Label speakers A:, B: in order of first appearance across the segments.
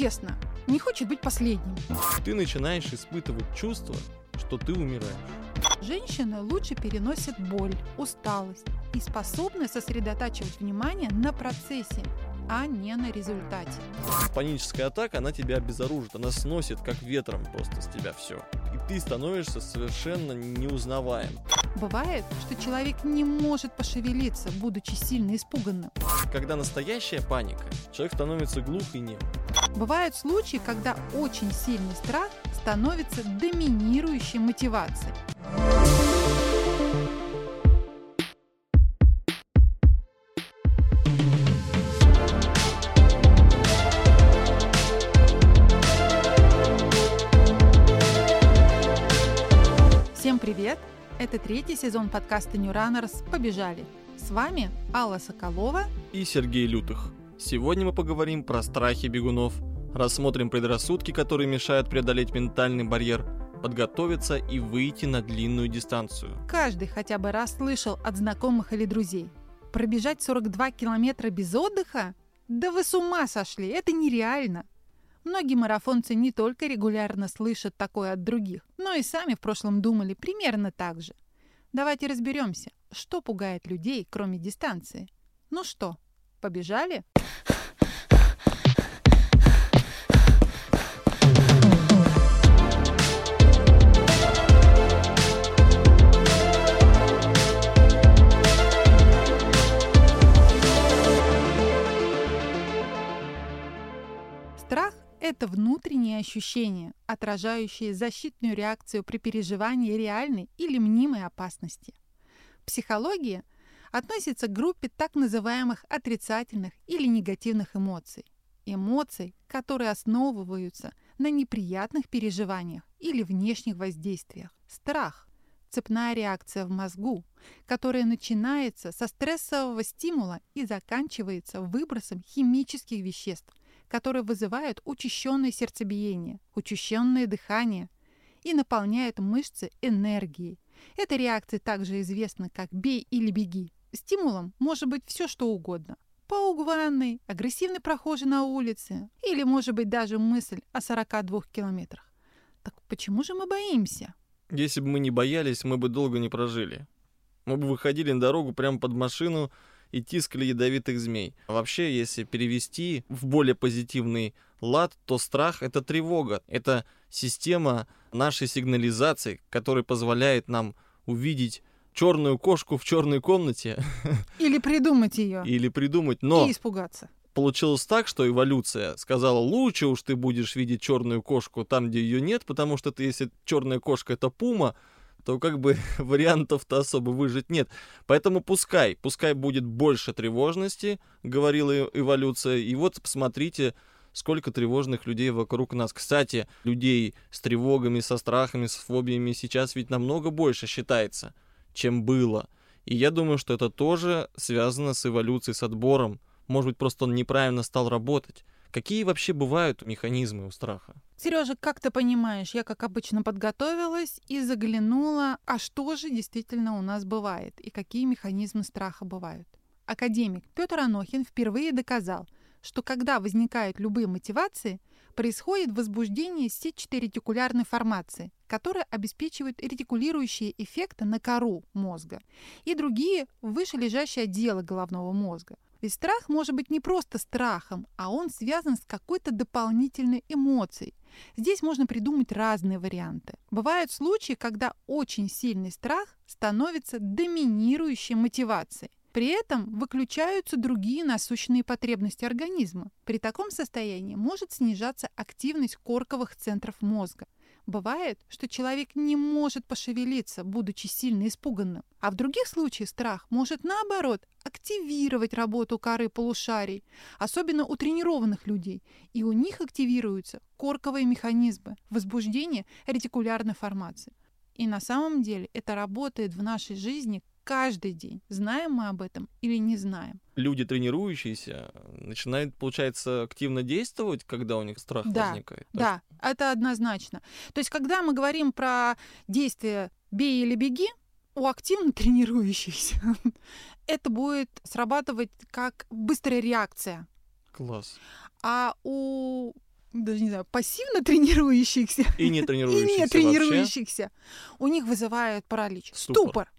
A: честно, не хочет быть последним.
B: Ты начинаешь испытывать чувство, что ты умираешь.
A: Женщины лучше переносят боль, усталость и способны сосредотачивать внимание на процессе, а не на результате.
B: Паническая атака, она тебя обезоружит, она сносит как ветром просто с тебя все. И ты становишься совершенно неузнаваем.
A: Бывает, что человек не может пошевелиться, будучи сильно испуганным.
B: Когда настоящая паника, человек становится глух и нем.
A: Бывают случаи, когда очень сильный страх становится доминирующей мотивацией. Всем привет! Это третий сезон подкаста New Runners «Побежали». С вами Алла Соколова
B: И Сергей Лютых. Сегодня мы поговорим про страхи бегунов, рассмотрим предрассудки, которые мешают преодолеть ментальный барьер, подготовиться и выйти на длинную дистанцию.
A: Каждый хотя бы раз слышал от знакомых или друзей. Пробежать 42 километра без отдыха? Да вы с ума сошли, это нереально. Многие марафонцы не только регулярно слышат такое от других, но и сами в прошлом думали примерно так же. Давайте разберемся, что пугает людей, кроме дистанции. Ну что, побежали? Это внутренние ощущения, отражающие защитную реакцию при переживании реальной или мнимой опасности. Психология относится к группе так называемых отрицательных или негативных эмоций. Эмоций, которые основываются на неприятных переживаниях или внешних воздействиях. Страх – цепная реакция в мозгу, которая начинается со стрессового стимула и заканчивается выбросом химических веществ, которые вызывают учащенное сердцебиение, учащенное дыхание и наполняют мышцы энергией. Эта реакция также известна как «бей или беги». Стимулом может быть все, что угодно. Паук в ванной, агрессивный прохожий на улице или, может быть, даже мысль о 42 километрах. Так почему же мы боимся?
B: Если бы мы не боялись, мы бы долго не прожили. Мы бы выходили на дорогу прямо под машину и тискали ядовитых змей. Вообще, если перевести в более позитивный лад, то страх — это тревога. Это система нашей сигнализации, которая позволяет нам увидеть черную кошку в черной комнате
A: Или придумать ее
B: или придумать. Но
A: и испугаться.
B: получилось так, что эволюция сказала, лучше уж ты будешь видеть черную кошку там, где ее нет, потому что ты, если черная кошка это пума, то как бы вариантов-то особо выжить нет. Поэтому пускай, пускай будет больше тревожности, говорила эволюция. И вот посмотрите, сколько тревожных людей вокруг нас. Кстати, людей с тревогами, со страхами, с фобиями сейчас ведь намного больше считается, чем было. И я думаю, что это тоже связано с эволюцией, с отбором. Может быть, просто он неправильно стал работать. Какие вообще бывают механизмы у страха?
A: Сережа, как ты понимаешь, я, как обычно, подготовилась и заглянула, а что же действительно у нас бывает и какие механизмы страха бывают. Академик Петр Анохин впервые доказал, что когда возникают любые мотивации, происходит возбуждение сетчатой ретикулярной формации, которая обеспечивает ретикулирующие эффекты на кору мозга и другие вышележащие отделы головного мозга. Ведь страх может быть не просто страхом, а он связан с какой-то дополнительной эмоцией. Здесь можно придумать разные варианты. Бывают случаи, когда очень сильный страх становится доминирующей мотивацией. При этом выключаются другие насущные потребности организма. При таком состоянии может снижаться активность корковых центров мозга. Бывает, что человек не может пошевелиться, будучи сильно испуганным. А в других случаях страх может, наоборот, активировать работу коры полушарий, особенно у тренированных людей. И у них активируются корковые механизмы возбуждения ретикулярной формации. И на самом деле это работает в нашей жизни каждый день. Знаем мы об этом или не знаем.
B: Люди, тренирующиеся, начинают, получается, активно действовать, когда у них страх
A: Да,
B: возникает.
A: Да, это однозначно. То есть, когда мы говорим про действие «бей или беги», у активно тренирующихся это будет срабатывать как быстрая реакция.
B: Класс.
A: А у даже не знаю, пассивно тренирующихся
B: И не
A: и
B: тренирующихся
A: не
B: вообще.
A: тренирующихся, у них вызывает паралич.
B: Ступор.
A: Ступор.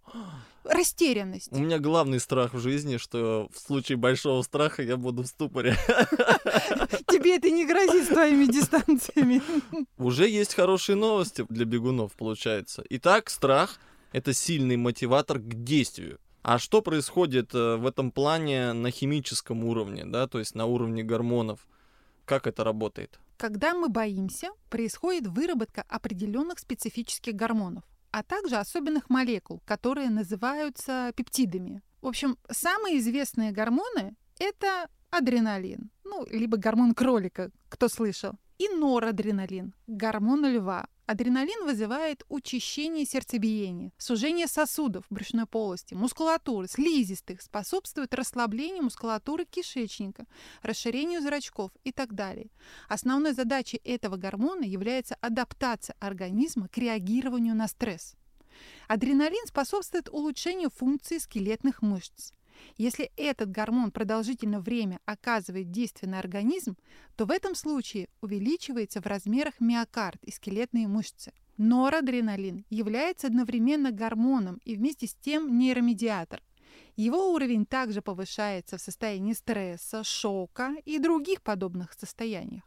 A: Растерянность.
B: У меня главный страх в жизни, что в случае большого страха я буду в ступоре.
A: Тебе это не грозит с твоими дистанциями.
B: Уже есть хорошие новости для бегунов, получается. Итак, страх — это сильный мотиватор к действию. А что происходит э, в этом плане на химическом уровне, да, то есть на уровне гормонов? Как это работает?
A: Когда мы боимся, происходит выработка определенных специфических гормонов, а также особенных молекул, которые называются пептидами. В общем, самые известные гормоны — это адреналин, ну, либо гормон кролика, кто слышал, и норадреналин, гормон льва. Адреналин вызывает учащение сердцебиения, сужение сосудов брюшной полости, мускулатуры, слизистых, способствует расслаблению мускулатуры кишечника, расширению зрачков и так далее. Основной задачей этого гормона является адаптация организма к реагированию на стресс. Адреналин способствует улучшению функции скелетных мышц. Если этот гормон продолжительное время оказывает действие на организм, то в этом случае увеличивается в размерах миокард и скелетные мышцы. Норадреналин является одновременно гормоном и вместе с тем нейромедиатор. Его уровень также повышается в состоянии стресса, шока и других подобных состояниях.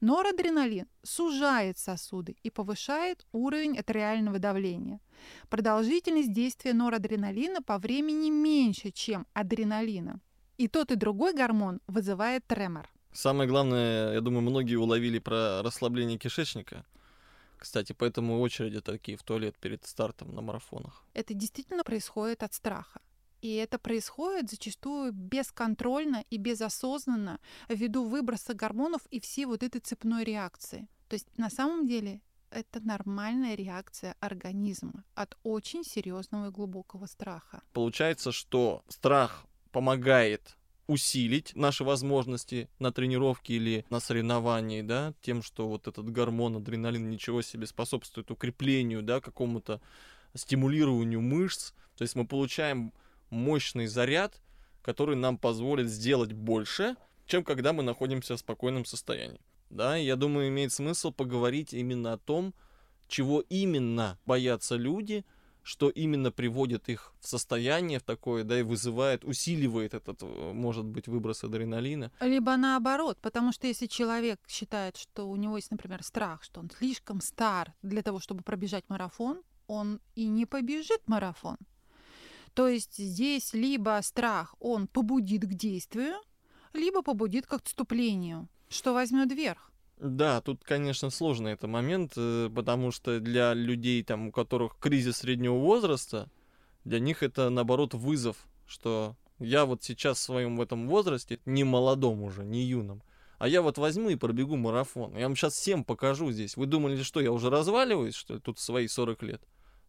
A: Норадреналин сужает сосуды и повышает уровень артериального давления. Продолжительность действия норадреналина по времени меньше, чем адреналина. И тот, и другой гормон вызывает тремор.
B: Самое главное, я думаю, многие уловили про расслабление кишечника. Кстати, поэтому очереди такие в туалет перед стартом на марафонах.
A: Это действительно происходит от страха. И это происходит зачастую бесконтрольно и безосознанно ввиду выброса гормонов и всей вот этой цепной реакции. То есть на самом деле это нормальная реакция организма от очень серьезного и глубокого страха.
B: Получается, что страх помогает усилить наши возможности на тренировке или на соревновании, да, тем, что вот этот гормон адреналин ничего себе способствует укреплению, да, какому-то стимулированию мышц. То есть мы получаем мощный заряд, который нам позволит сделать больше, чем когда мы находимся в спокойном состоянии. Да, я думаю, имеет смысл поговорить именно о том, чего именно боятся люди, что именно приводит их в состояние в такое, да, и вызывает, усиливает этот, может быть, выброс адреналина.
A: Либо наоборот, потому что если человек считает, что у него есть, например, страх, что он слишком стар для того, чтобы пробежать марафон, он и не побежит марафон. То есть здесь либо страх, он побудит к действию, либо побудит к отступлению, что возьмет верх.
B: Да, тут, конечно, сложный это момент, э, потому что для людей, там, у которых кризис среднего возраста, для них это, наоборот, вызов, что я вот сейчас в своем в этом возрасте, не молодом уже, не юном, а я вот возьму и пробегу марафон. Я вам сейчас всем покажу здесь. Вы думали, что я уже разваливаюсь, что ли, тут свои 40 лет?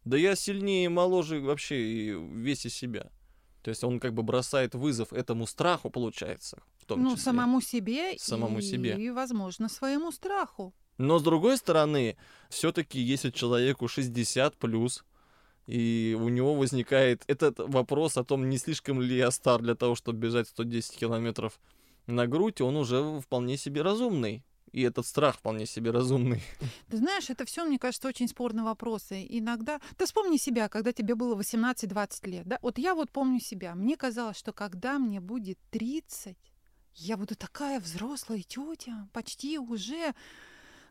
B: Да я сильнее, моложе вообще и весь из себя. То есть он как бы бросает вызов этому страху, получается, в том
A: ну,
B: числе.
A: самому себе
B: Самому
A: и,
B: себе.
A: и, возможно, своему страху.
B: Но с другой стороны, все-таки если человеку 60 плюс, и у него возникает этот вопрос о том, не слишком ли я стар для того, чтобы бежать 110 километров на грудь, он уже вполне себе разумный. И этот страх вполне себе разумный.
A: Ты знаешь, это все, мне кажется, очень спорные вопросы. Иногда... Ты вспомни себя, когда тебе было 18-20 лет. Да? Вот я вот помню себя. Мне казалось, что когда мне будет 30, я буду такая взрослая тетя, почти уже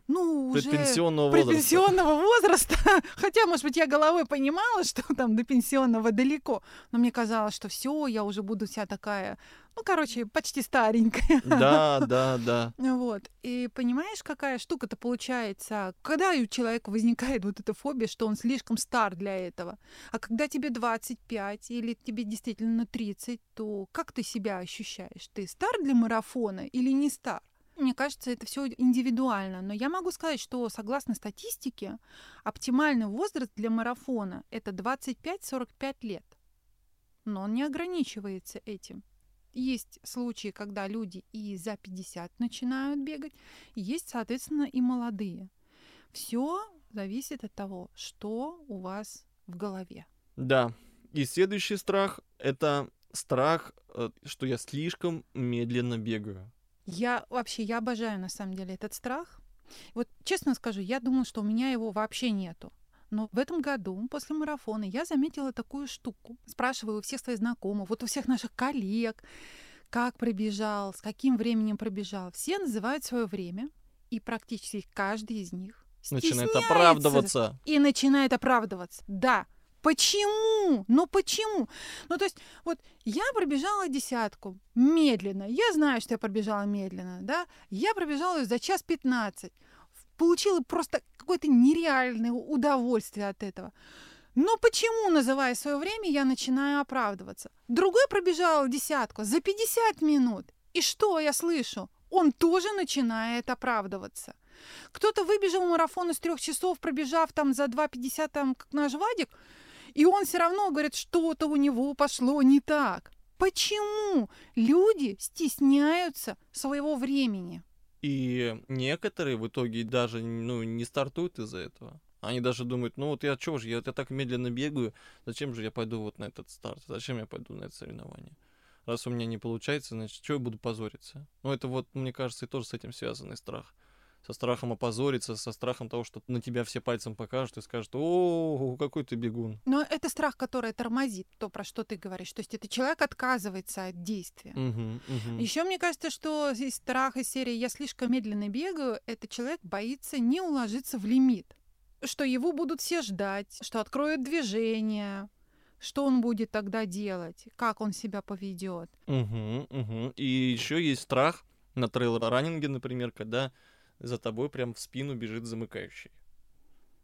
A: ну, уже
B: Предпенсионного возраста.
A: предпенсионного возраста. Хотя, может быть, я головой понимала, что там до пенсионного далеко. Но мне казалось, что все, я уже буду вся такая, ну, короче, почти старенькая.
B: Да, да, да.
A: Вот. И понимаешь, какая штука-то получается, когда у человека возникает вот эта фобия, что он слишком стар для этого. А когда тебе 25 или тебе действительно 30, то как ты себя ощущаешь? Ты стар для марафона или не стар? Мне кажется, это все индивидуально, но я могу сказать, что согласно статистике, оптимальный возраст для марафона это 25-45 лет. Но он не ограничивается этим. Есть случаи, когда люди и за 50 начинают бегать, есть, соответственно, и молодые. Все зависит от того, что у вас в голове.
B: Да. И следующий страх — это страх, э, что я слишком медленно бегаю.
A: Я вообще, я обожаю на самом деле этот страх. Вот честно скажу, я думала, что у меня его вообще нету. Но в этом году, после марафона, я заметила такую штуку. Спрашиваю у всех своих знакомых, вот у всех наших коллег, как пробежал, с каким временем пробежал. Все называют свое время, и практически каждый из них
B: начинает оправдываться.
A: И начинает оправдываться. Да. Почему? Ну почему? Ну то есть вот я пробежала десятку медленно. Я знаю, что я пробежала медленно, да? Я пробежала за час пятнадцать. Получила просто какое-то нереальное удовольствие от этого. Но почему, называя свое время, я начинаю оправдываться? Другой пробежал десятку за 50 минут. И что я слышу? Он тоже начинает оправдываться. Кто-то выбежал марафон из трех часов, пробежав там за 2,50, там, как наш Вадик, и он все равно говорит, что-то у него пошло не так. Почему люди стесняются своего времени?
B: И некоторые в итоге даже ну, не стартуют из-за этого. Они даже думают, ну вот я что же, я, я так медленно бегаю, зачем же я пойду вот на этот старт, зачем я пойду на это соревнование? Раз у меня не получается, значит, что я буду позориться? Ну это вот, мне кажется, и тоже с этим связанный страх со страхом опозориться, со страхом того, что на тебя все пальцем покажут и скажут, о, какой ты бегун.
A: Но это страх, который тормозит то, про что ты говоришь. То есть это человек отказывается от действия.
B: Угу, угу.
A: Еще мне кажется, что из страха серии «я слишком медленно бегаю», это человек боится не уложиться в лимит. Что его будут все ждать, что откроют движение, что он будет тогда делать, как он себя поведет.
B: Угу, угу. И еще есть страх на трейл-раннинге, например, когда за тобой прям в спину бежит замыкающий.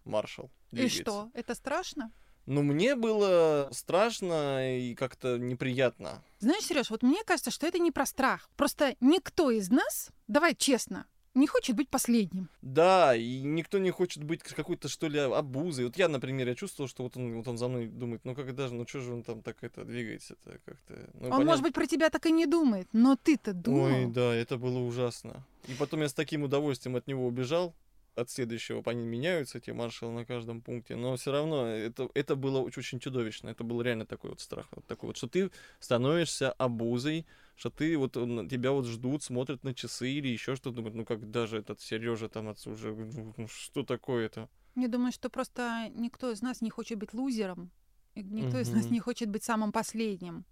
B: Маршал.
A: Двигается. И что, это страшно?
B: Ну, мне было страшно и как-то неприятно.
A: Знаешь, Сереж, вот мне кажется, что это не про страх. Просто никто из нас, давай честно, не хочет быть последним.
B: Да, и никто не хочет быть какой-то, что ли, обузой. Вот я, например, я чувствовал, что вот он, вот он за мной думает, ну как даже, ну что же он там так это двигается-то как-то. Ну,
A: он, понятно... может быть, про тебя так и не думает, но ты-то думал.
B: Ой, да, это было ужасно. И потом я с таким удовольствием от него убежал, от следующего они меняются, эти маршалы на каждом пункте, но все равно это, это было очень, чудовищно. Это был реально такой вот страх, вот такой вот, что ты становишься обузой, что ты вот тебя вот ждут, смотрят на часы или еще что-то, думают, ну как даже этот Сережа там отцу уже, ну, что такое это?
A: Я думаю, что просто никто из нас не хочет быть лузером, никто из нас не хочет быть самым последним.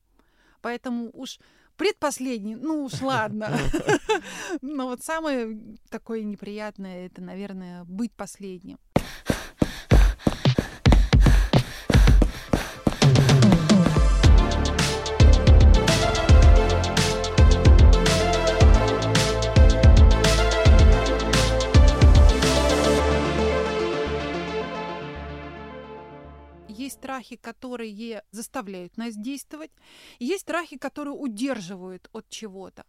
A: Поэтому уж предпоследний, ну уж ладно. Но вот самое такое неприятное, это, наверное, быть последним. Страхи, которые заставляют нас действовать, есть страхи, которые удерживают от чего-то,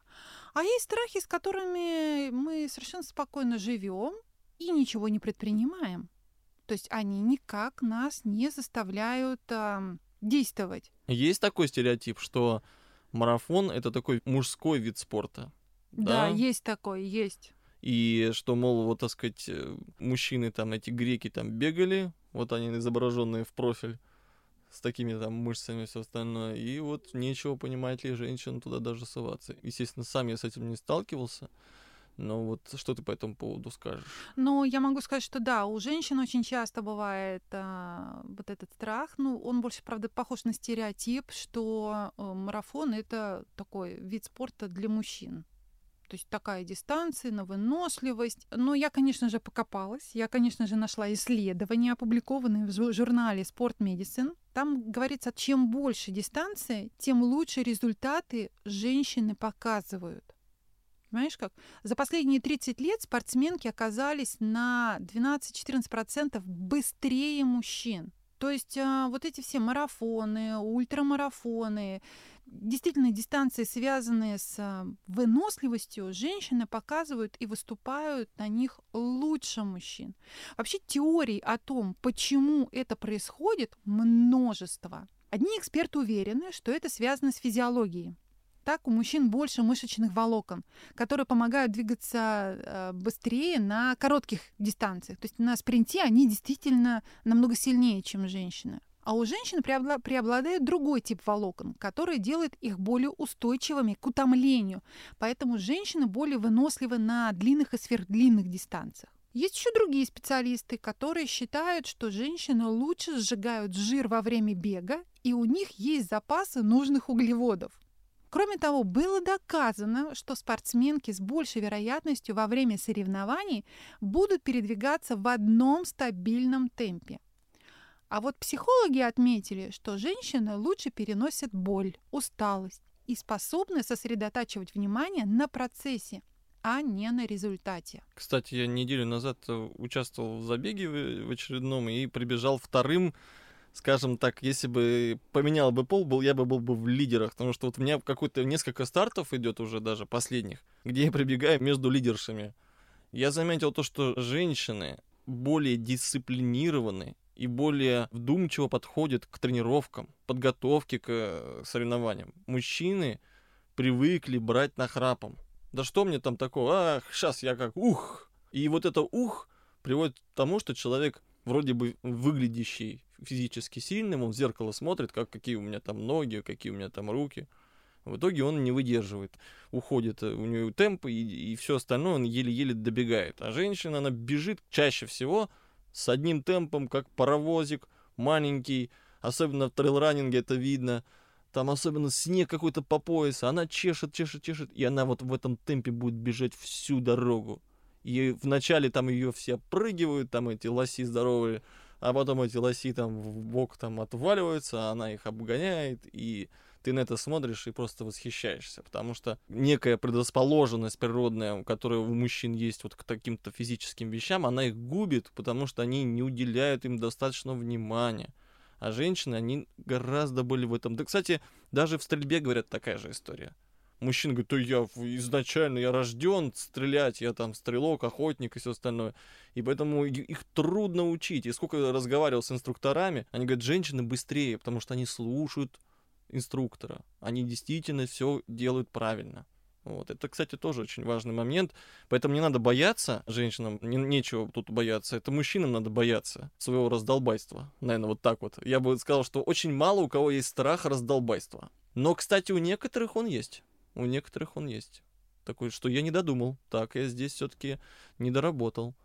A: а есть страхи, с которыми мы совершенно спокойно живем и ничего не предпринимаем. То есть они никак нас не заставляют э, действовать.
B: Есть такой стереотип, что марафон это такой мужской вид спорта.
A: Да, да есть такой, есть.
B: И что, мол, вот, так сказать, э, мужчины там, эти греки там бегали, вот они изображенные в профиль, с такими там мышцами и все остальное. И вот нечего понимать ли женщин туда даже соваться. Естественно, сам я с этим не сталкивался. Но вот что ты по этому поводу скажешь?
A: Ну, я могу сказать, что да, у женщин очень часто бывает а, вот этот страх. Ну, он больше, правда, похож на стереотип, что а, марафон это такой вид спорта для мужчин. То есть такая дистанция на выносливость. Но я, конечно же, покопалась. Я, конечно же, нашла исследования, опубликованные в журнале Sport Medicine. Там говорится, чем больше дистанция, тем лучше результаты женщины показывают. Понимаешь как? За последние 30 лет спортсменки оказались на 12-14% быстрее мужчин. То есть а, вот эти все марафоны, ультрамарафоны, действительно дистанции, связанные с а, выносливостью, женщины показывают и выступают на них лучше мужчин. Вообще теорий о том, почему это происходит, множество. Одни эксперты уверены, что это связано с физиологией. Так у мужчин больше мышечных волокон, которые помогают двигаться э, быстрее на коротких дистанциях. То есть на спринте они действительно намного сильнее, чем женщины. А у женщин преобла- преобладает другой тип волокон, который делает их более устойчивыми к утомлению. Поэтому женщины более выносливы на длинных и сверхдлинных дистанциях. Есть еще другие специалисты, которые считают, что женщины лучше сжигают жир во время бега, и у них есть запасы нужных углеводов. Кроме того, было доказано, что спортсменки с большей вероятностью во время соревнований будут передвигаться в одном стабильном темпе. А вот психологи отметили, что женщины лучше переносят боль, усталость и способны сосредотачивать внимание на процессе, а не на результате.
B: Кстати, я неделю назад э, участвовал в забеге в очередном и прибежал вторым скажем так, если бы поменял бы пол, был, я бы был бы в лидерах, потому что вот у меня какой-то несколько стартов идет уже даже последних, где я прибегаю между лидершами. Я заметил то, что женщины более дисциплинированы и более вдумчиво подходят к тренировкам, подготовке к э, соревнованиям. Мужчины привыкли брать нахрапом. Да что мне там такого? Ах, сейчас я как ух. И вот это ух приводит к тому, что человек вроде бы выглядящий физически сильным, он в зеркало смотрит, как какие у меня там ноги, какие у меня там руки. В итоге он не выдерживает, уходит, э, у него темп и, и все остальное, он еле-еле добегает. А женщина, она бежит чаще всего с одним темпом, как паровозик, маленький, особенно в трейл-раннинге это видно. Там особенно снег какой-то по пояс, она чешет, чешет, чешет, и она вот в этом темпе будет бежать всю дорогу. И вначале там ее все прыгивают, там эти лоси здоровые, а потом эти лоси там в бок там отваливаются, она их обгоняет, и ты на это смотришь и просто восхищаешься, потому что некая предрасположенность природная, которая у мужчин есть вот к таким-то физическим вещам, она их губит, потому что они не уделяют им достаточно внимания. А женщины, они гораздо более в этом. Да, кстати, даже в стрельбе, говорят, такая же история мужчина говорит, то я изначально я рожден стрелять, я там стрелок, охотник и все остальное. И поэтому их трудно учить. И сколько я разговаривал с инструкторами, они говорят, женщины быстрее, потому что они слушают инструктора. Они действительно все делают правильно. Вот. Это, кстати, тоже очень важный момент. Поэтому не надо бояться женщинам, не, нечего тут бояться. Это мужчинам надо бояться своего раздолбайства. Наверное, вот так вот. Я бы сказал, что очень мало у кого есть страх раздолбайства. Но, кстати, у некоторых он есть. У некоторых он есть. Такой, что я не додумал. Так, я здесь все-таки не доработал.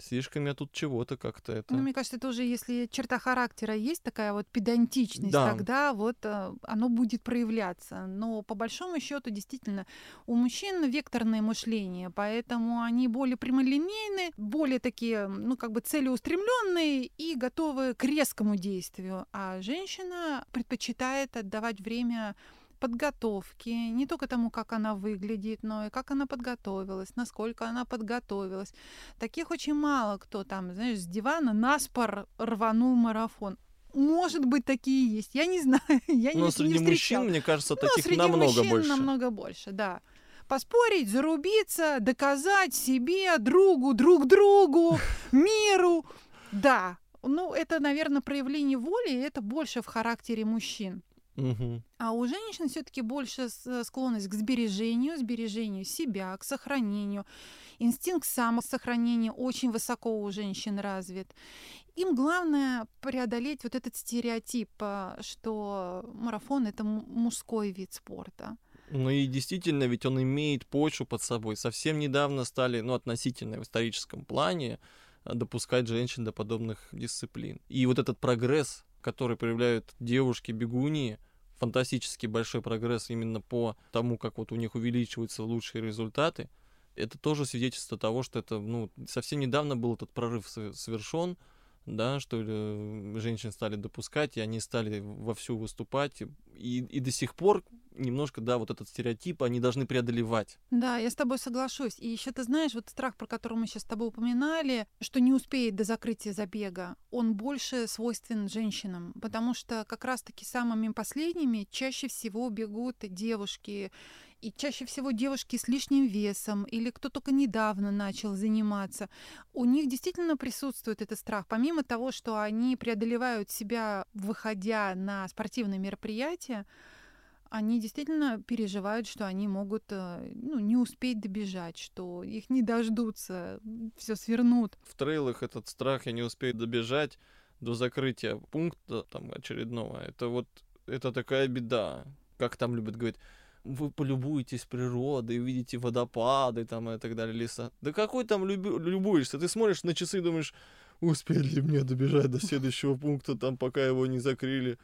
B: Слишком я тут чего-то как-то это.
A: Ну, мне кажется, это уже если черта характера есть такая вот педантичность,
B: Да.
A: тогда вот э, оно будет проявляться. Но по большому счету, действительно, у мужчин векторное мышление, поэтому они более прямолинейны, более такие, ну, как бы целеустремленные и готовы к резкому действию. А женщина предпочитает отдавать время подготовки, не только тому, как она выглядит, но и как она подготовилась, насколько она подготовилась. Таких очень мало кто там, знаешь, с дивана наспор рванул марафон. Может быть, такие есть. Я не знаю. Я
B: Но
A: не,
B: среди
A: не встречала.
B: мужчин, мне кажется,
A: Ну,
B: таких намного
A: мужчин
B: больше.
A: намного больше, да. Поспорить, зарубиться, доказать себе, другу, друг другу, миру. Да. Ну, это, наверное, проявление воли, и это больше в характере мужчин.
B: Мгм.
A: А у женщин все-таки больше с- склонность к сбережению, сбережению себя, к сохранению. Инстинкт самосохранения очень высоко у женщин развит. Им главное преодолеть вот этот стереотип, а, что марафон это мужской вид спорта.
B: Ну и действительно, ведь он имеет почву под собой. Совсем недавно стали, ну, относительно в историческом плане, а, допускать женщин до подобных дисциплин. И вот этот прогресс, который проявляют девушки-бегуньи, фантастически большой прогресс именно по тому, как вот у них увеличиваются лучшие результаты, это тоже свидетельство того, что это, ну, совсем недавно был этот прорыв со- совершен, да, что женщин стали допускать, и они стали вовсю выступать, и, и до сих пор немножко, да, вот этот стереотип они должны преодолевать.
A: Да, я с тобой соглашусь. И еще ты знаешь, вот страх, про который мы сейчас с тобой упоминали, что не успеет до закрытия забега, он больше свойствен женщинам, потому что как раз-таки самыми последними чаще всего бегут девушки, и чаще всего девушки с лишним весом или кто только недавно начал заниматься. У них действительно присутствует этот страх. Помимо того, что они преодолевают себя, выходя на спортивные мероприятия, они действительно переживают, что они могут э, ну, не успеть добежать, что их не дождутся, все свернут.
B: В трейлах этот страх, я не успею добежать, до закрытия пункта там очередного, это вот, это такая беда. Как там любят говорить, вы полюбуетесь природой, увидите водопады там и так далее, леса. Да какой там люби- любуешься? Ты смотришь на часы и думаешь, успели ли мне добежать до следующего пункта, там, пока его не закрыли.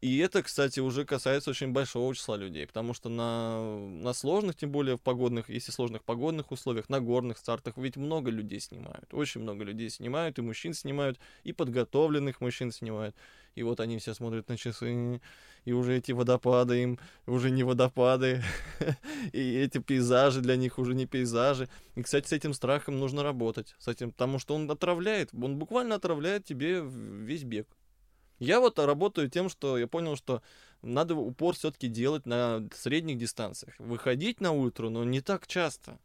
B: И это, кстати, уже касается очень большого числа людей, потому что на, на сложных, тем более в погодных, если сложных погодных условиях, на горных стартах, ведь много людей снимают, очень много людей снимают, и мужчин снимают, и подготовленных мужчин снимают. И вот они все смотрят на часы, и уже эти водопады им уже не водопады, и эти пейзажи для них уже не пейзажи. И, кстати, с этим страхом нужно работать, с этим, потому что он отравляет, он буквально отравляет тебе весь бег. Я вот работаю тем, что я понял, что надо упор все-таки делать на средних дистанциях. Выходить на ультру, но не так часто.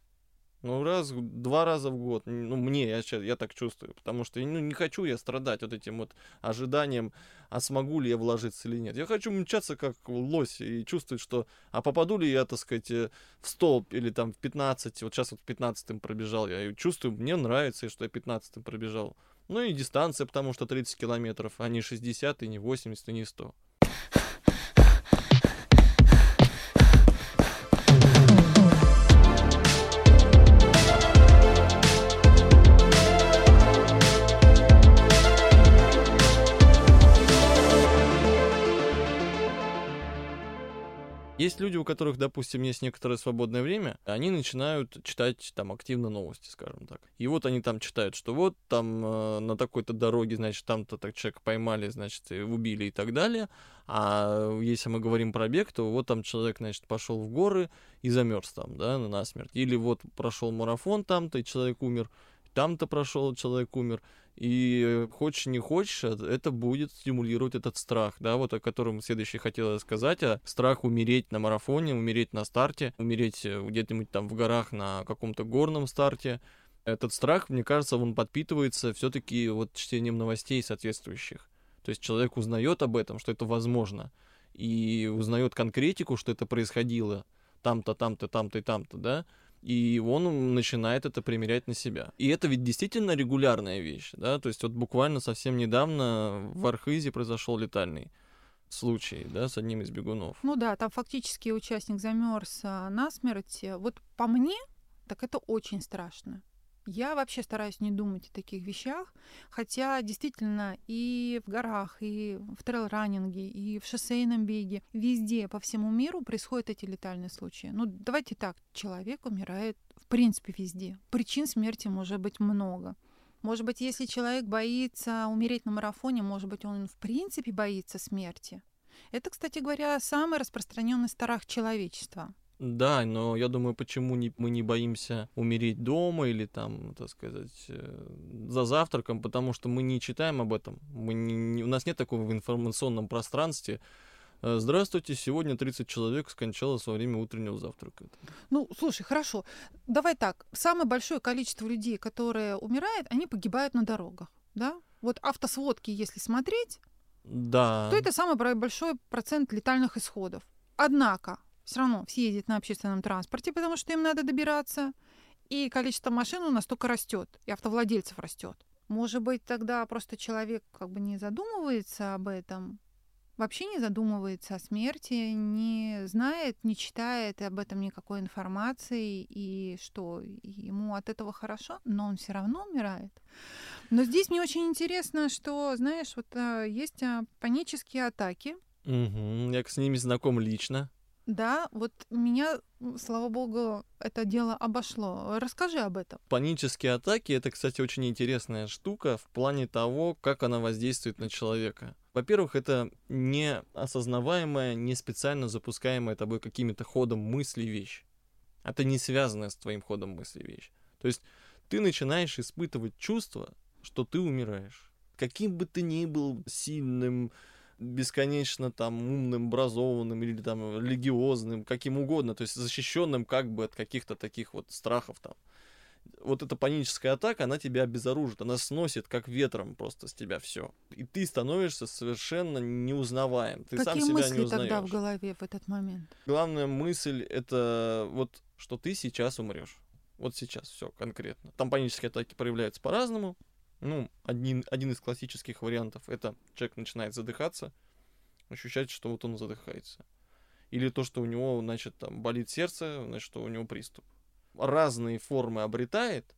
B: Ну, раз, два раза в год. Ну, мне, я, сейчас, я так чувствую. Потому что ну, не хочу я страдать вот этим вот ожиданием, а смогу ли я вложиться или нет. Я хочу мчаться как лось и чувствовать, что, а попаду ли я, так сказать, э, в столб или там в 15, вот сейчас вот в 15 пробежал, я чувствую, мне нравится, что я 15 пробежал. Ну и дистанция, потому что 30 километров, а не 60, и не 80, и не 100. Есть люди, у которых, допустим, есть некоторое свободное время, они начинают читать там активно новости, скажем так. И вот они там читают, что вот там э, на такой-то дороге, значит, там-то так человека поймали, значит, и убили и так далее. А если мы говорим про бег, то вот там человек, значит, пошел в горы и замерз там, да, на смерть. Или вот прошел марафон там-то, и человек умер, там-то прошел, человек умер. И хочешь не хочешь, э, это будет стимулировать этот страх, да, вот о котором следующий хотел сказать, а страх умереть на марафоне, умереть на старте, умереть э, где-нибудь там в горах на каком-то горном старте. Этот страх, мне кажется, он подпитывается все-таки вот чтением новостей соответствующих. То есть человек узнает об этом, что это возможно, и узнает конкретику, что это происходило там-то, там-то, там-то и там-то, да, и он начинает это примерять на себя. И это ведь действительно регулярная вещь, да, то есть вот буквально совсем недавно в Архизе произошел летальный случай, да, с одним из бегунов.
A: Ну да, там фактически участник замерз насмерть. Вот по мне, так это очень страшно. Я вообще стараюсь не думать о таких вещах, хотя действительно и в горах, и в трейл-раннинге, и в шоссейном беге, везде по всему миру происходят эти летальные случаи. Ну, давайте так, человек умирает в принципе везде. Причин смерти может быть много. Может быть, если человек боится умереть на марафоне, может быть, он в принципе боится смерти. Это, кстати говоря, самый распространенный страх человечества.
B: Да, но я думаю, почему не, мы не боимся умереть дома или там, так сказать, э, за завтраком, потому что мы не читаем об этом. Мы не, не, у нас нет такого в информационном пространстве. Э, здравствуйте, сегодня 30 человек скончалось во время утреннего завтрака.
A: Ну, слушай, хорошо. Давай так. Самое большое количество людей, которые умирают, они погибают на дорогах, да? Вот автосводки, если смотреть,
B: да.
A: то это самый большой процент летальных исходов. Однако все равно все ездят на общественном транспорте, потому что им надо добираться. И количество машин у нас только растет, и автовладельцев растет. Может быть, тогда просто человек как бы не задумывается об этом, вообще не задумывается о смерти, не знает, не читает об этом никакой информации, и что ему от этого хорошо, но он все равно умирает. Но здесь мне очень интересно, что, знаешь, вот а, есть а, панические атаки.
B: Угу, я с ними знаком лично.
A: Да, вот меня, слава богу, это дело обошло. Расскажи об этом.
B: Панические атаки — это, кстати, очень интересная штука в плане того, как она воздействует на человека. Во-первых, это неосознаваемая, не специально запускаемая тобой какими-то ходом мысли вещь. Это не связанная с твоим ходом мысли вещь. То есть ты начинаешь испытывать чувство, что ты умираешь. Каким бы ты ни был сильным, бесконечно там умным, образованным или там религиозным, каким угодно, то есть защищенным как бы от каких-то таких вот страхов там. Вот эта паническая атака, она тебя обезоружит, она сносит как ветром просто с тебя все. И ты становишься совершенно неузнаваем. Ты
A: Какие
B: сам себя
A: мысли
B: не узнаешь.
A: тогда в голове в этот момент?
B: Главная мысль это вот, что ты сейчас умрешь. Вот сейчас все конкретно. Там панические атаки проявляются по-разному. Ну, один, один из классических вариантов это человек начинает задыхаться, ощущать, что вот он задыхается. Или то, что у него, значит, там болит сердце, значит, что у него приступ. Разные формы обретает,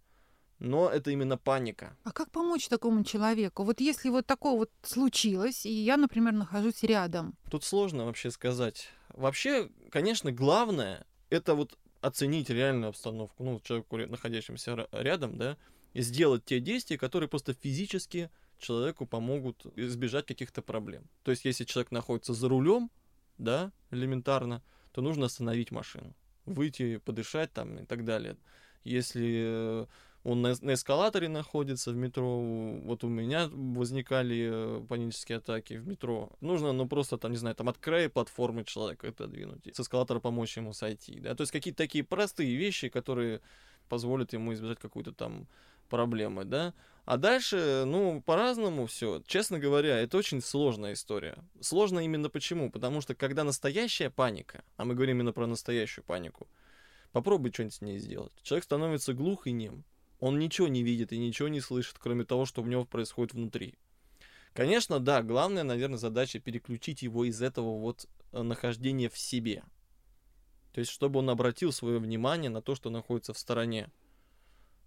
B: но это именно паника.
A: А как помочь такому человеку? Вот если вот такое вот случилось, и я, например, нахожусь рядом.
B: Тут сложно вообще сказать. Вообще, конечно, главное это вот оценить реальную обстановку, ну, человеку, находящемуся рядом, да, сделать те действия, которые просто физически человеку помогут избежать каких-то проблем. То есть, если человек находится за рулем, да, элементарно, то нужно остановить машину, выйти, подышать там и так далее. Если он на, эскалаторе находится в метро, вот у меня возникали э, панические атаки в метро. Нужно, ну, просто там, не знаю, там от края платформы человека отодвинуть, с эскалатора помочь ему сойти, да, то есть какие-то такие простые вещи, которые позволят ему избежать какую-то там проблемы, да. А дальше, ну, по-разному все. Честно говоря, это очень сложная история. Сложно именно почему? Потому что когда настоящая паника, а мы говорим именно про настоящую панику, попробуй что-нибудь с ней сделать. Человек становится глух и нем. Он ничего не видит и ничего не слышит, кроме того, что в него происходит внутри. Конечно, да, главная, наверное, задача переключить его из этого вот э, нахождения в себе. То есть, чтобы он обратил свое внимание на то, что находится в стороне,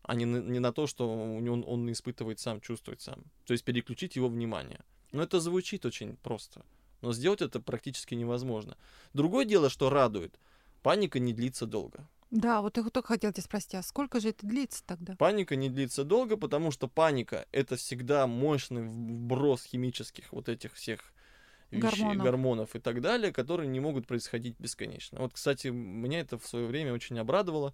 B: а не на, не на то, что он, он испытывает сам, чувствует сам. То есть переключить его внимание. Но это звучит очень просто. Но сделать это практически невозможно. Другое дело, что радует. Паника не длится долго.
A: Да, вот я только хотела тебя спросить, а сколько же это длится тогда?
B: Паника не длится долго, потому что паника — это всегда мощный вброс химических вот этих всех вещей, гормонов. гормонов и так далее, которые не могут происходить бесконечно. Вот, кстати, меня это в свое время очень обрадовало,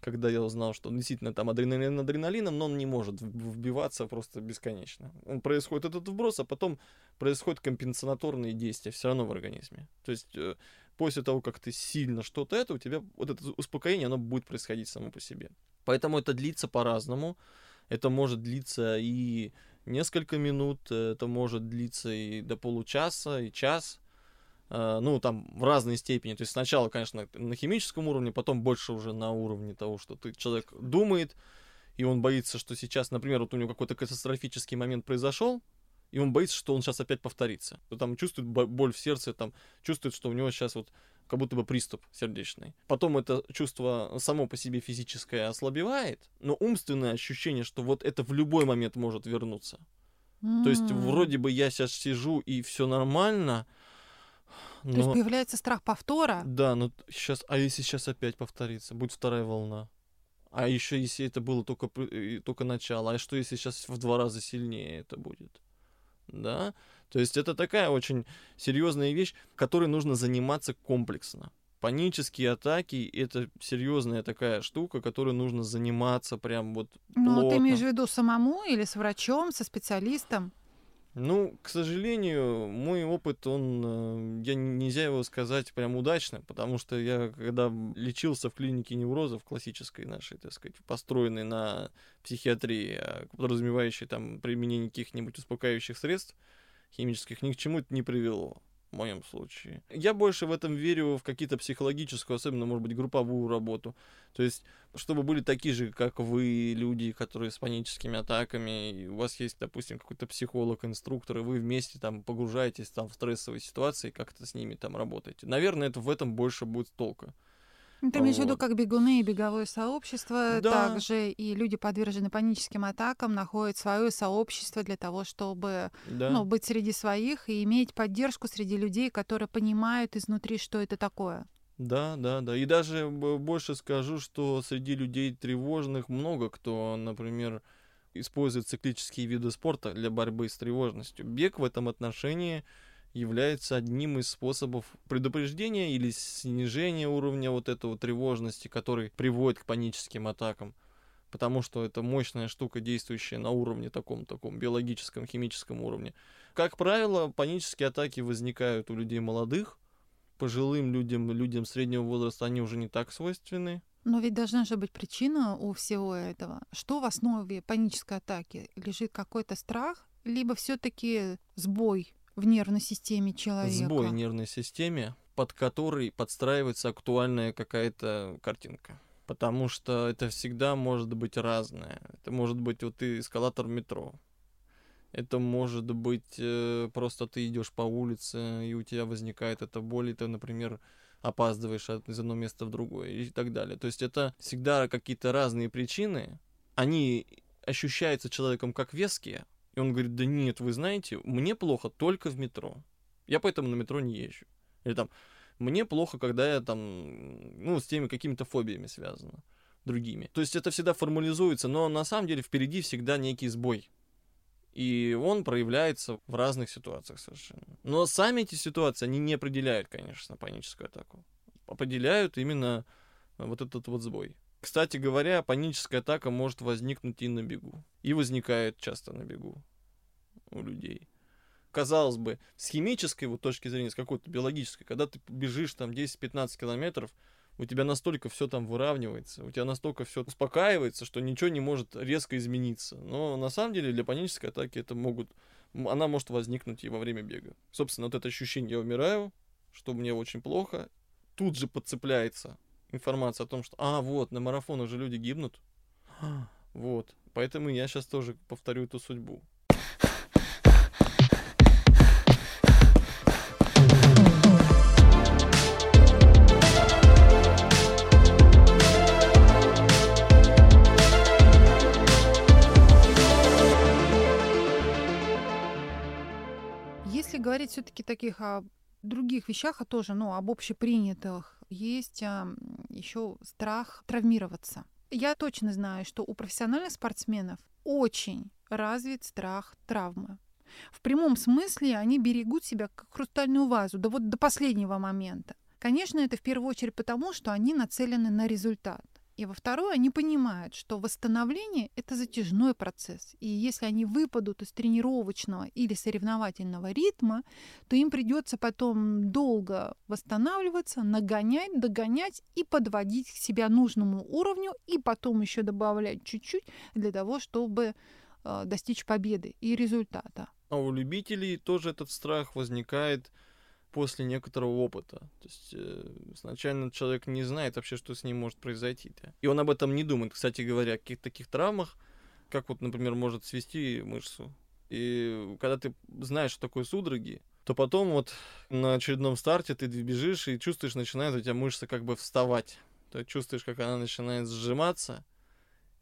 B: когда я узнал, что действительно там адреналин адреналином, но он не может вбиваться просто бесконечно. Он происходит этот вброс, а потом происходят компенсаторные действия все равно в организме. То есть э, после того, как ты сильно что-то это, у тебя вот это успокоение, оно будет происходить само по себе. Поэтому это длится по-разному. Это может длиться и несколько минут, это может длиться и до получаса, и час. А, ну, там в разной степени. То есть сначала, конечно, на химическом уровне, потом больше уже на уровне того, что ты, человек думает, и он боится, что сейчас, например, вот у него какой-то катастрофический момент произошел, и он боится, что он сейчас опять повторится. Там чувствует боль в сердце, там чувствует, что у него сейчас вот как будто бы приступ сердечный. Потом это чувство само по себе физическое ослабевает, но умственное ощущение, что вот это в любой момент может вернуться. Mm. То есть вроде бы я сейчас сижу и все нормально.
A: Но... То есть появляется страх повтора?
B: Да, но сейчас, а если сейчас опять повторится, будет вторая волна. А еще если это было только, только начало, а что если сейчас в два раза сильнее это будет? да, то есть это такая очень серьезная вещь, которой нужно заниматься комплексно. Панические атаки — это серьезная такая штука, которой нужно заниматься прям вот
A: Ну, ты имеешь в виду самому или с врачом, со специалистом?
B: Ну, к сожалению, мой опыт, он, э, я нельзя его сказать прям удачно, потому что я, когда лечился в клинике неврозов классической нашей, так сказать, построенной на психиатрии, а подразумевающей там применение каких-нибудь успокаивающих средств химических, ни к чему это не привело в моем случае. Я больше в этом верю в какие-то психологическую, особенно, может быть, групповую работу. То есть, чтобы были такие же, как вы, люди, которые с паническими атаками, и у вас есть, допустим, какой-то психолог, инструктор, и вы вместе там погружаетесь там в стрессовые ситуации, как-то с ними там работаете. Наверное, это в этом больше будет толка.
A: Ты имеешь в виду, как бегуны и беговое сообщество, да. также и люди, подвержены паническим атакам, находят свое сообщество для того, чтобы да. ну, быть среди своих и иметь поддержку среди людей, которые понимают изнутри, что это такое.
B: Да, да, да. И даже больше скажу, что среди людей тревожных много кто, например, использует циклические виды спорта для борьбы с тревожностью. Бег в этом отношении является одним из способов предупреждения или снижения уровня вот этого тревожности, который приводит к паническим атакам. Потому что это мощная штука, действующая на уровне таком, таком биологическом, химическом уровне. Как правило, панические атаки возникают у людей молодых, пожилым людям, людям среднего возраста они уже не так свойственны.
A: Но ведь должна же быть причина у всего этого. Что в основе панической атаки? Лежит какой-то страх, либо все-таки сбой в нервной системе человека.
B: Сбой в нервной системе, под который подстраивается актуальная какая-то картинка. Потому что это всегда может быть разное. Это может быть вот ты эскалатор метро. Это может быть э, просто ты идешь по улице, и у тебя возникает эта боль, и ты, например, опаздываешь от, из одного места в другое и так далее. То есть это всегда какие-то разные причины. Они ощущаются человеком как веские, и он говорит, да нет, вы знаете, мне плохо только в метро. Я поэтому на метро не езжу. Или там, мне плохо, когда я там, ну, с теми какими-то фобиями связано, другими. То есть это всегда формализуется, но на самом деле впереди всегда некий сбой. И он проявляется в разных ситуациях совершенно. Но сами эти ситуации, они не определяют, конечно, паническую атаку. Определяют именно вот этот вот сбой. Кстати говоря, паническая атака может возникнуть и на бегу. И возникает часто на бегу у людей. Казалось бы, с химической вот точки зрения, с какой-то биологической, когда ты бежишь там 10-15 километров, у тебя настолько все там выравнивается, у тебя настолько все успокаивается, что ничего не может резко измениться. Но на самом деле для панической атаки это могут, она может возникнуть и во время бега. Собственно, вот это ощущение «я умираю», что мне очень плохо, тут же подцепляется информация о том, что, а, вот, на марафон уже люди гибнут. Вот. Поэтому я сейчас тоже повторю эту судьбу.
A: Если говорить все-таки таких о других вещах, а тоже, ну, об общепринятых, есть а, еще страх травмироваться. Я точно знаю, что у профессиональных спортсменов очень развит страх травмы. В прямом смысле они берегут себя как хрустальную вазу, да вот до последнего момента. Конечно, это в первую очередь потому, что они нацелены на результат. И во второе, они понимают, что восстановление – это затяжной процесс. И если они выпадут из тренировочного или соревновательного ритма, то им придется потом долго восстанавливаться, нагонять, догонять и подводить себя нужному уровню, и потом еще добавлять чуть-чуть для того, чтобы э, достичь победы и результата.
B: А у любителей тоже этот страх возникает – после некоторого опыта. То есть э, изначально человек не знает вообще, что с ним может произойти. Да? И он об этом не думает. Кстати говоря, о каких-то таких травмах, как вот, например, может свести мышцу. И когда ты знаешь, что такое судороги, то потом вот на очередном старте ты бежишь и чувствуешь, начинает у тебя мышца как бы вставать. То чувствуешь, как она начинает сжиматься,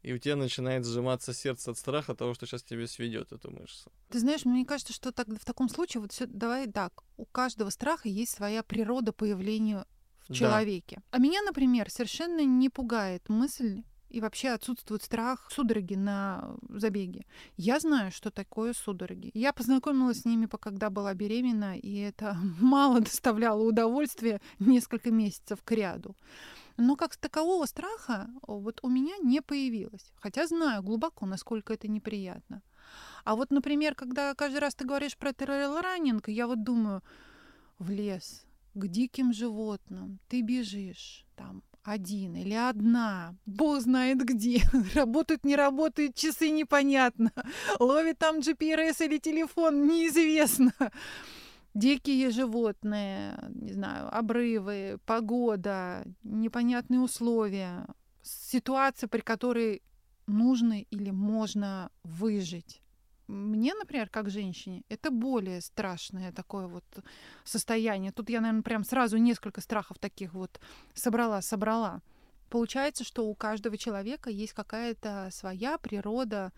B: и у тебя начинает сжиматься сердце от страха того, что сейчас тебе сведет эту мышцу.
A: Ты знаешь, мне кажется, что так, в таком случае вот все, давай так, у каждого страха есть своя природа появления в да. человеке. А меня, например, совершенно не пугает мысль и вообще отсутствует страх судороги на забеге. Я знаю, что такое судороги. Я познакомилась с ними, когда была беременна, и это мало доставляло удовольствия несколько месяцев к ряду. Но как такового страха вот у меня не появилось. Хотя знаю глубоко, насколько это неприятно. А вот, например, когда каждый раз ты говоришь про трейл-раннинг, я вот думаю, в лес, к диким животным, ты бежишь там один или одна, бог знает где, работают, не работают, часы непонятно, ловит там GPS или телефон, неизвестно дикие животные, не знаю, обрывы, погода, непонятные условия, ситуация, при которой нужно или можно выжить. Мне, например, как женщине, это более страшное такое вот состояние. Тут я, наверное, прям сразу несколько страхов таких вот собрала, собрала. Получается, что у каждого человека есть какая-то своя природа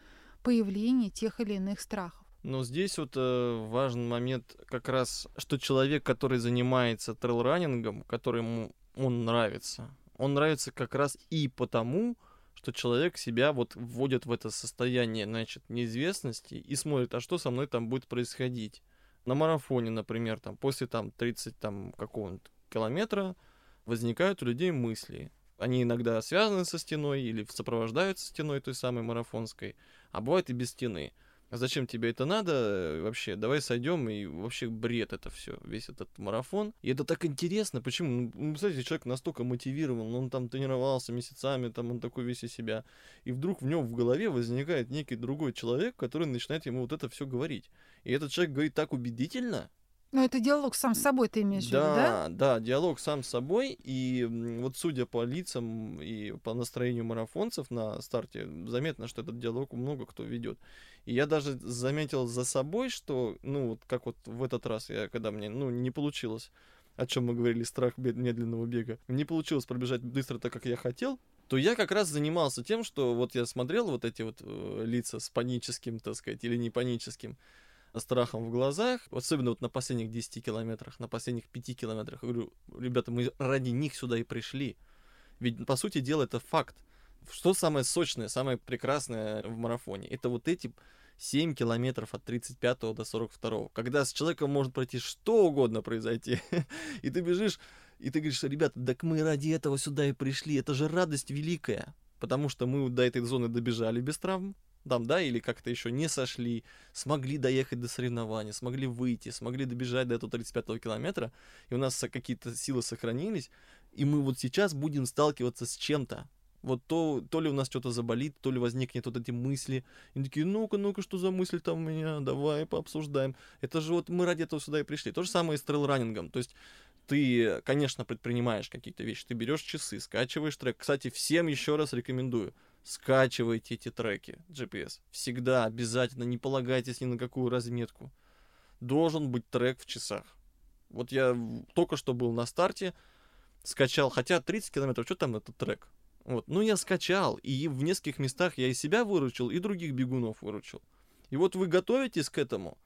A: появления тех или иных страхов.
B: Но здесь вот э, важный момент как раз, что человек, который занимается трейлранингом, которому он нравится, он нравится как раз и потому, что человек себя вот вводит в это состояние, значит, неизвестности и смотрит, а что со мной там будет происходить. На марафоне, например, там после там 30 там какого-нибудь километра возникают у людей мысли. Они иногда связаны со стеной или сопровождаются стеной той самой марафонской, а бывает и без стены. А зачем тебе это надо э, вообще? Давай сойдем и вообще бред это все, весь этот марафон. И это так интересно, почему? Ну, представляете, человек настолько мотивирован, он там тренировался месяцами, там он такой весь из себя. И вдруг в нем в голове возникает некий другой человек, который начинает ему вот это все говорить. И этот человек говорит так убедительно,
A: Но это диалог сам с собой ты имеешь в виду, да?
B: Да, да, диалог сам с собой. И вот судя по лицам и по настроению марафонцев на старте, заметно, что этот диалог много кто ведет. И я даже заметил за собой, что, ну, вот как вот в этот раз, я, когда мне, ну, не получилось, о чем мы говорили, страх медленного бега, не получилось пробежать быстро так, как я хотел, то я как раз занимался тем, что вот я смотрел вот эти вот э, лица с паническим, так сказать, или не паническим страхом в глазах, особенно вот на последних 10 километрах, на последних 5 километрах. Я говорю, ребята, мы ради них сюда и пришли. Ведь, по сути дела, это факт. Что самое сочное, самое прекрасное в марафоне? Это вот эти 7 километров от 35 до 42, когда с человеком может пройти что угодно произойти, и ты бежишь, и ты говоришь, ребята, так мы ради этого сюда и пришли, это же радость великая, потому что мы до этой зоны добежали без травм, там, да, или как-то еще не сошли, смогли доехать до соревнований, смогли выйти, смогли добежать до этого 35-го километра, и у нас какие-то силы сохранились, и мы вот сейчас будем сталкиваться с чем-то, вот то, то ли у нас что-то заболит, то ли возникнет вот эти мысли. И такие, ну-ка, ну-ка, что за мысли там у меня, давай пообсуждаем. Это же вот мы ради этого сюда и пришли. То же самое и с трейл-раннингом. То есть ты, конечно, предпринимаешь какие-то вещи, ты берешь часы, скачиваешь трек. Кстати, всем еще раз рекомендую, скачивайте эти треки GPS. Всегда, обязательно, не полагайтесь ни на какую разметку. Должен быть трек в часах. Вот я только что был на старте, скачал, хотя 30 километров, что там этот трек? Вот. Ну, я скачал, и в нескольких местах я и себя выручил, и других бегунов выручил. И вот вы готовитесь к этому,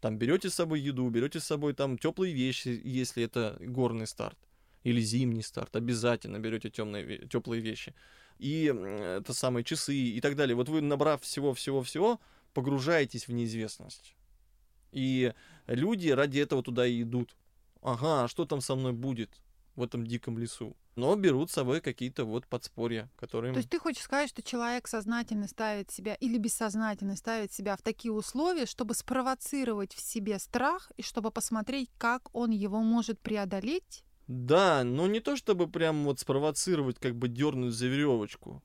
B: там берете с собой еду, берете с собой там теплые вещи, если это горный старт или зимний старт, обязательно берете темные, теплые вещи. И это самые часы и так далее. Вот вы, набрав всего-всего-всего, погружаетесь в неизвестность. И люди ради этого туда и идут. Ага, а что там со мной будет в этом диком лесу? но берут с собой какие-то вот подспорья, которые...
A: То есть ты хочешь сказать, что человек сознательно ставит себя или бессознательно ставит себя в такие условия, чтобы спровоцировать в себе страх и чтобы посмотреть, как он его может преодолеть?
B: Да, но не то чтобы прям вот спровоцировать, как бы дернуть за веревочку,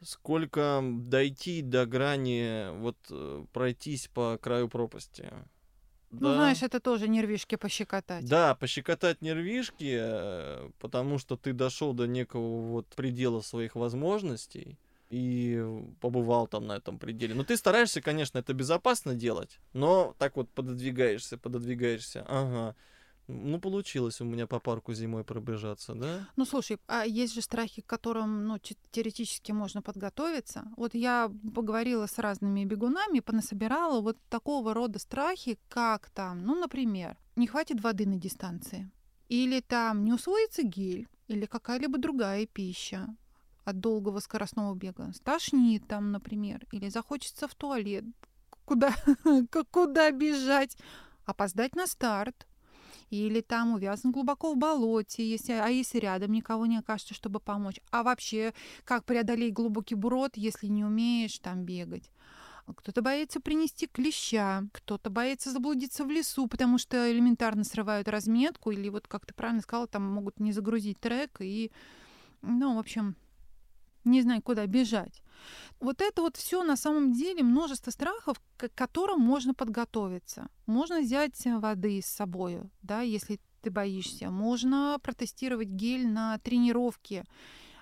B: сколько дойти до грани, вот э, пройтись по краю пропасти.
A: Ну, знаешь, это тоже нервишки пощекотать.
B: Да, пощекотать нервишки, э, потому что ты дошел до некого вот предела своих возможностей и побывал там на этом пределе. Но ты стараешься, конечно, это безопасно делать, но так вот пододвигаешься, пододвигаешься. Ага. Ну, получилось у меня по парку зимой пробежаться, да?
A: Ну, слушай, а есть же страхи, к которым, ну, теоретически можно подготовиться. Вот я поговорила с разными бегунами, понасобирала вот такого рода страхи, как там, ну, например, не хватит воды на дистанции. Или там не усвоится гель, или какая-либо другая пища от долгого скоростного бега. Стошнит там, например, или захочется в туалет. Куда, куда бежать? Опоздать на старт или там увязан глубоко в болоте, если, а если рядом никого не окажется, чтобы помочь. А вообще, как преодолеть глубокий брод, если не умеешь там бегать? Кто-то боится принести клеща, кто-то боится заблудиться в лесу, потому что элементарно срывают разметку, или вот, как ты правильно сказала, там могут не загрузить трек, и, ну, в общем, не знаю, куда бежать. Вот это вот все на самом деле множество страхов, к которым можно подготовиться. Можно взять воды с собой, да, если ты боишься. Можно протестировать гель на тренировке,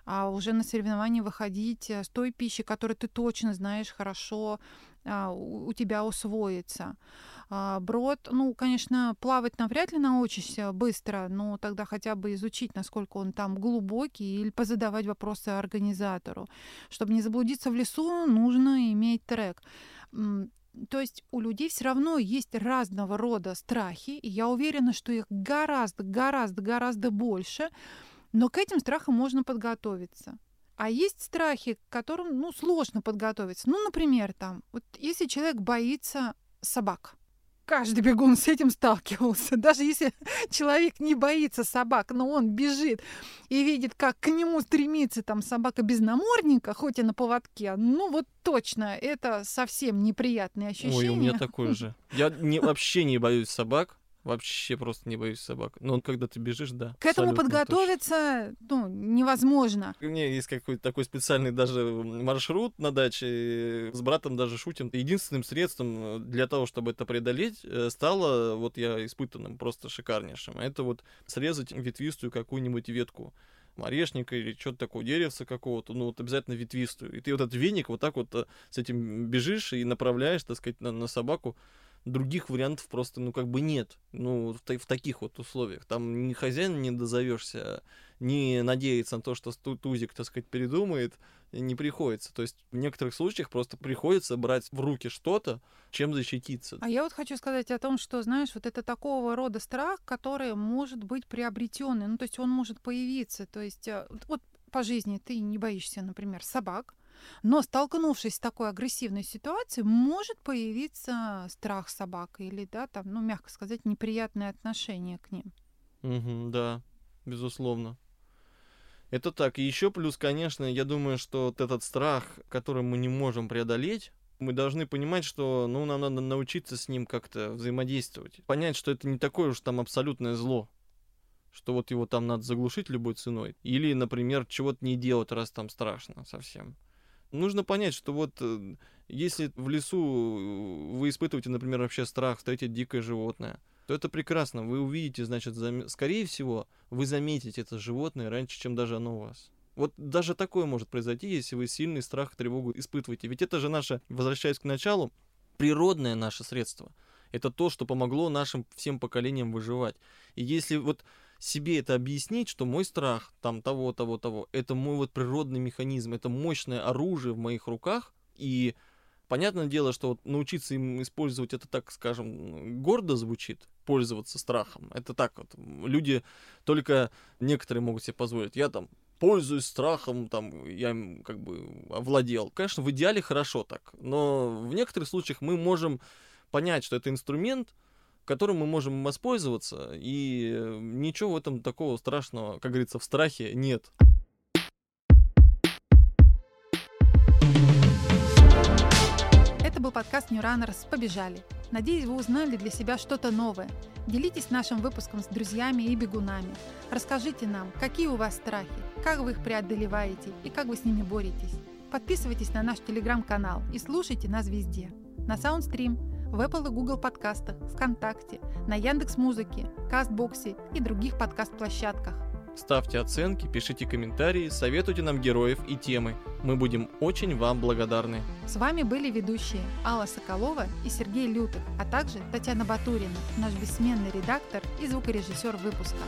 A: а уже на соревнования выходить с той пищей, которую ты точно знаешь хорошо, а, у тебя усвоится. А, брод, ну, конечно, плавать навряд ли научишься быстро, но тогда хотя бы изучить, насколько он там глубокий, или позадавать вопросы организатору. Чтобы не заблудиться в лесу, нужно иметь трек. То есть у людей все равно есть разного рода страхи, и я уверена, что их гораздо, гораздо, гораздо больше, но к этим страхам можно подготовиться. А есть страхи, к которым ну, сложно подготовиться. Ну, например, там, вот если человек боится собак, каждый бегун с этим сталкивался. Даже если человек не боится собак, но он бежит и видит, как к нему стремится там собака без намордника, хоть и на поводке, ну вот точно, это совсем неприятные ощущения.
B: Ой, у меня такое же. Я не, вообще не боюсь собак. Вообще просто не боюсь собак. Но когда ты бежишь, да.
A: К этому подготовиться ну, невозможно.
B: У меня есть какой-то такой специальный даже маршрут на даче. С братом даже шутим. Единственным средством э, для того, чтобы это преодолеть, э, стало, вот я испытанным, просто шикарнейшим. Это вот срезать ветвистую какую-нибудь ветку орешника или что-то такое, деревца какого-то, ну вот обязательно ветвистую. И ты вот этот веник вот так вот э, с этим бежишь и направляешь, так сказать, на, на собаку других вариантов просто, ну, как бы нет. Ну, в, в таких вот условиях. Там ни хозяин не дозовешься, не надеяться на то, что тузик, так сказать, передумает, не приходится. То есть в некоторых случаях просто приходится брать в руки что-то, чем защититься.
A: А я вот хочу сказать о том, что, знаешь, вот это такого рода страх, который может быть приобретенный, ну, то есть он может появиться. То есть э, вот по жизни ты не боишься, например, собак, но столкнувшись с такой агрессивной ситуацией, может появиться страх собак или, да, там, ну, мягко сказать, неприятное отношение к ним.
B: Угу, да, безусловно. Это так. И еще плюс, конечно, я думаю, что вот этот страх, который мы не можем преодолеть, мы должны понимать, что ну, нам надо научиться с ним как-то взаимодействовать. Понять, что это не такое уж там абсолютное зло. Что вот его там надо заглушить любой ценой. Или, например, чего-то не делать, раз там страшно совсем нужно понять, что вот э, если в лесу э, вы испытываете, например, вообще страх встретить дикое животное, то это прекрасно. Вы увидите, значит, зам... скорее всего, вы заметите это животное раньше, чем даже оно у вас. Вот даже такое может произойти, если вы сильный страх и тревогу испытываете. Ведь это же наше, возвращаясь к началу, природное наше средство. Это то, что помогло нашим всем поколениям выживать. И если вот себе это объяснить, что мой страх, там, того, того, того, это мой вот природный механизм, это мощное оружие в моих руках, и понятное дело, что вот научиться им использовать это, так скажем, гордо звучит, пользоваться страхом, это так вот, люди только некоторые могут себе позволить, я там пользуюсь страхом, там, я им как бы овладел. Конечно, в идеале хорошо так, но в некоторых случаях мы можем понять, что это инструмент, которым мы можем воспользоваться, и э, ничего в этом такого страшного, как говорится, в страхе нет.
A: Это был подкаст New Runners «Побежали». Надеюсь, вы узнали для себя что-то новое. Делитесь нашим выпуском с друзьями и бегунами. Расскажите нам, какие у вас страхи, как вы их преодолеваете и как вы с ними боретесь. Подписывайтесь на наш телеграм-канал и слушайте нас везде. На Soundstream – в Apple и Google подкастах, ВКонтакте, на Яндекс Музыке, Кастбоксе и других подкаст-площадках.
B: Ставьте оценки, пишите комментарии, советуйте нам героев и темы. Мы будем очень вам благодарны.
A: С вами были ведущие Алла Соколова и Сергей Лютых, а также Татьяна Батурина, наш бессменный редактор и звукорежиссер выпуска.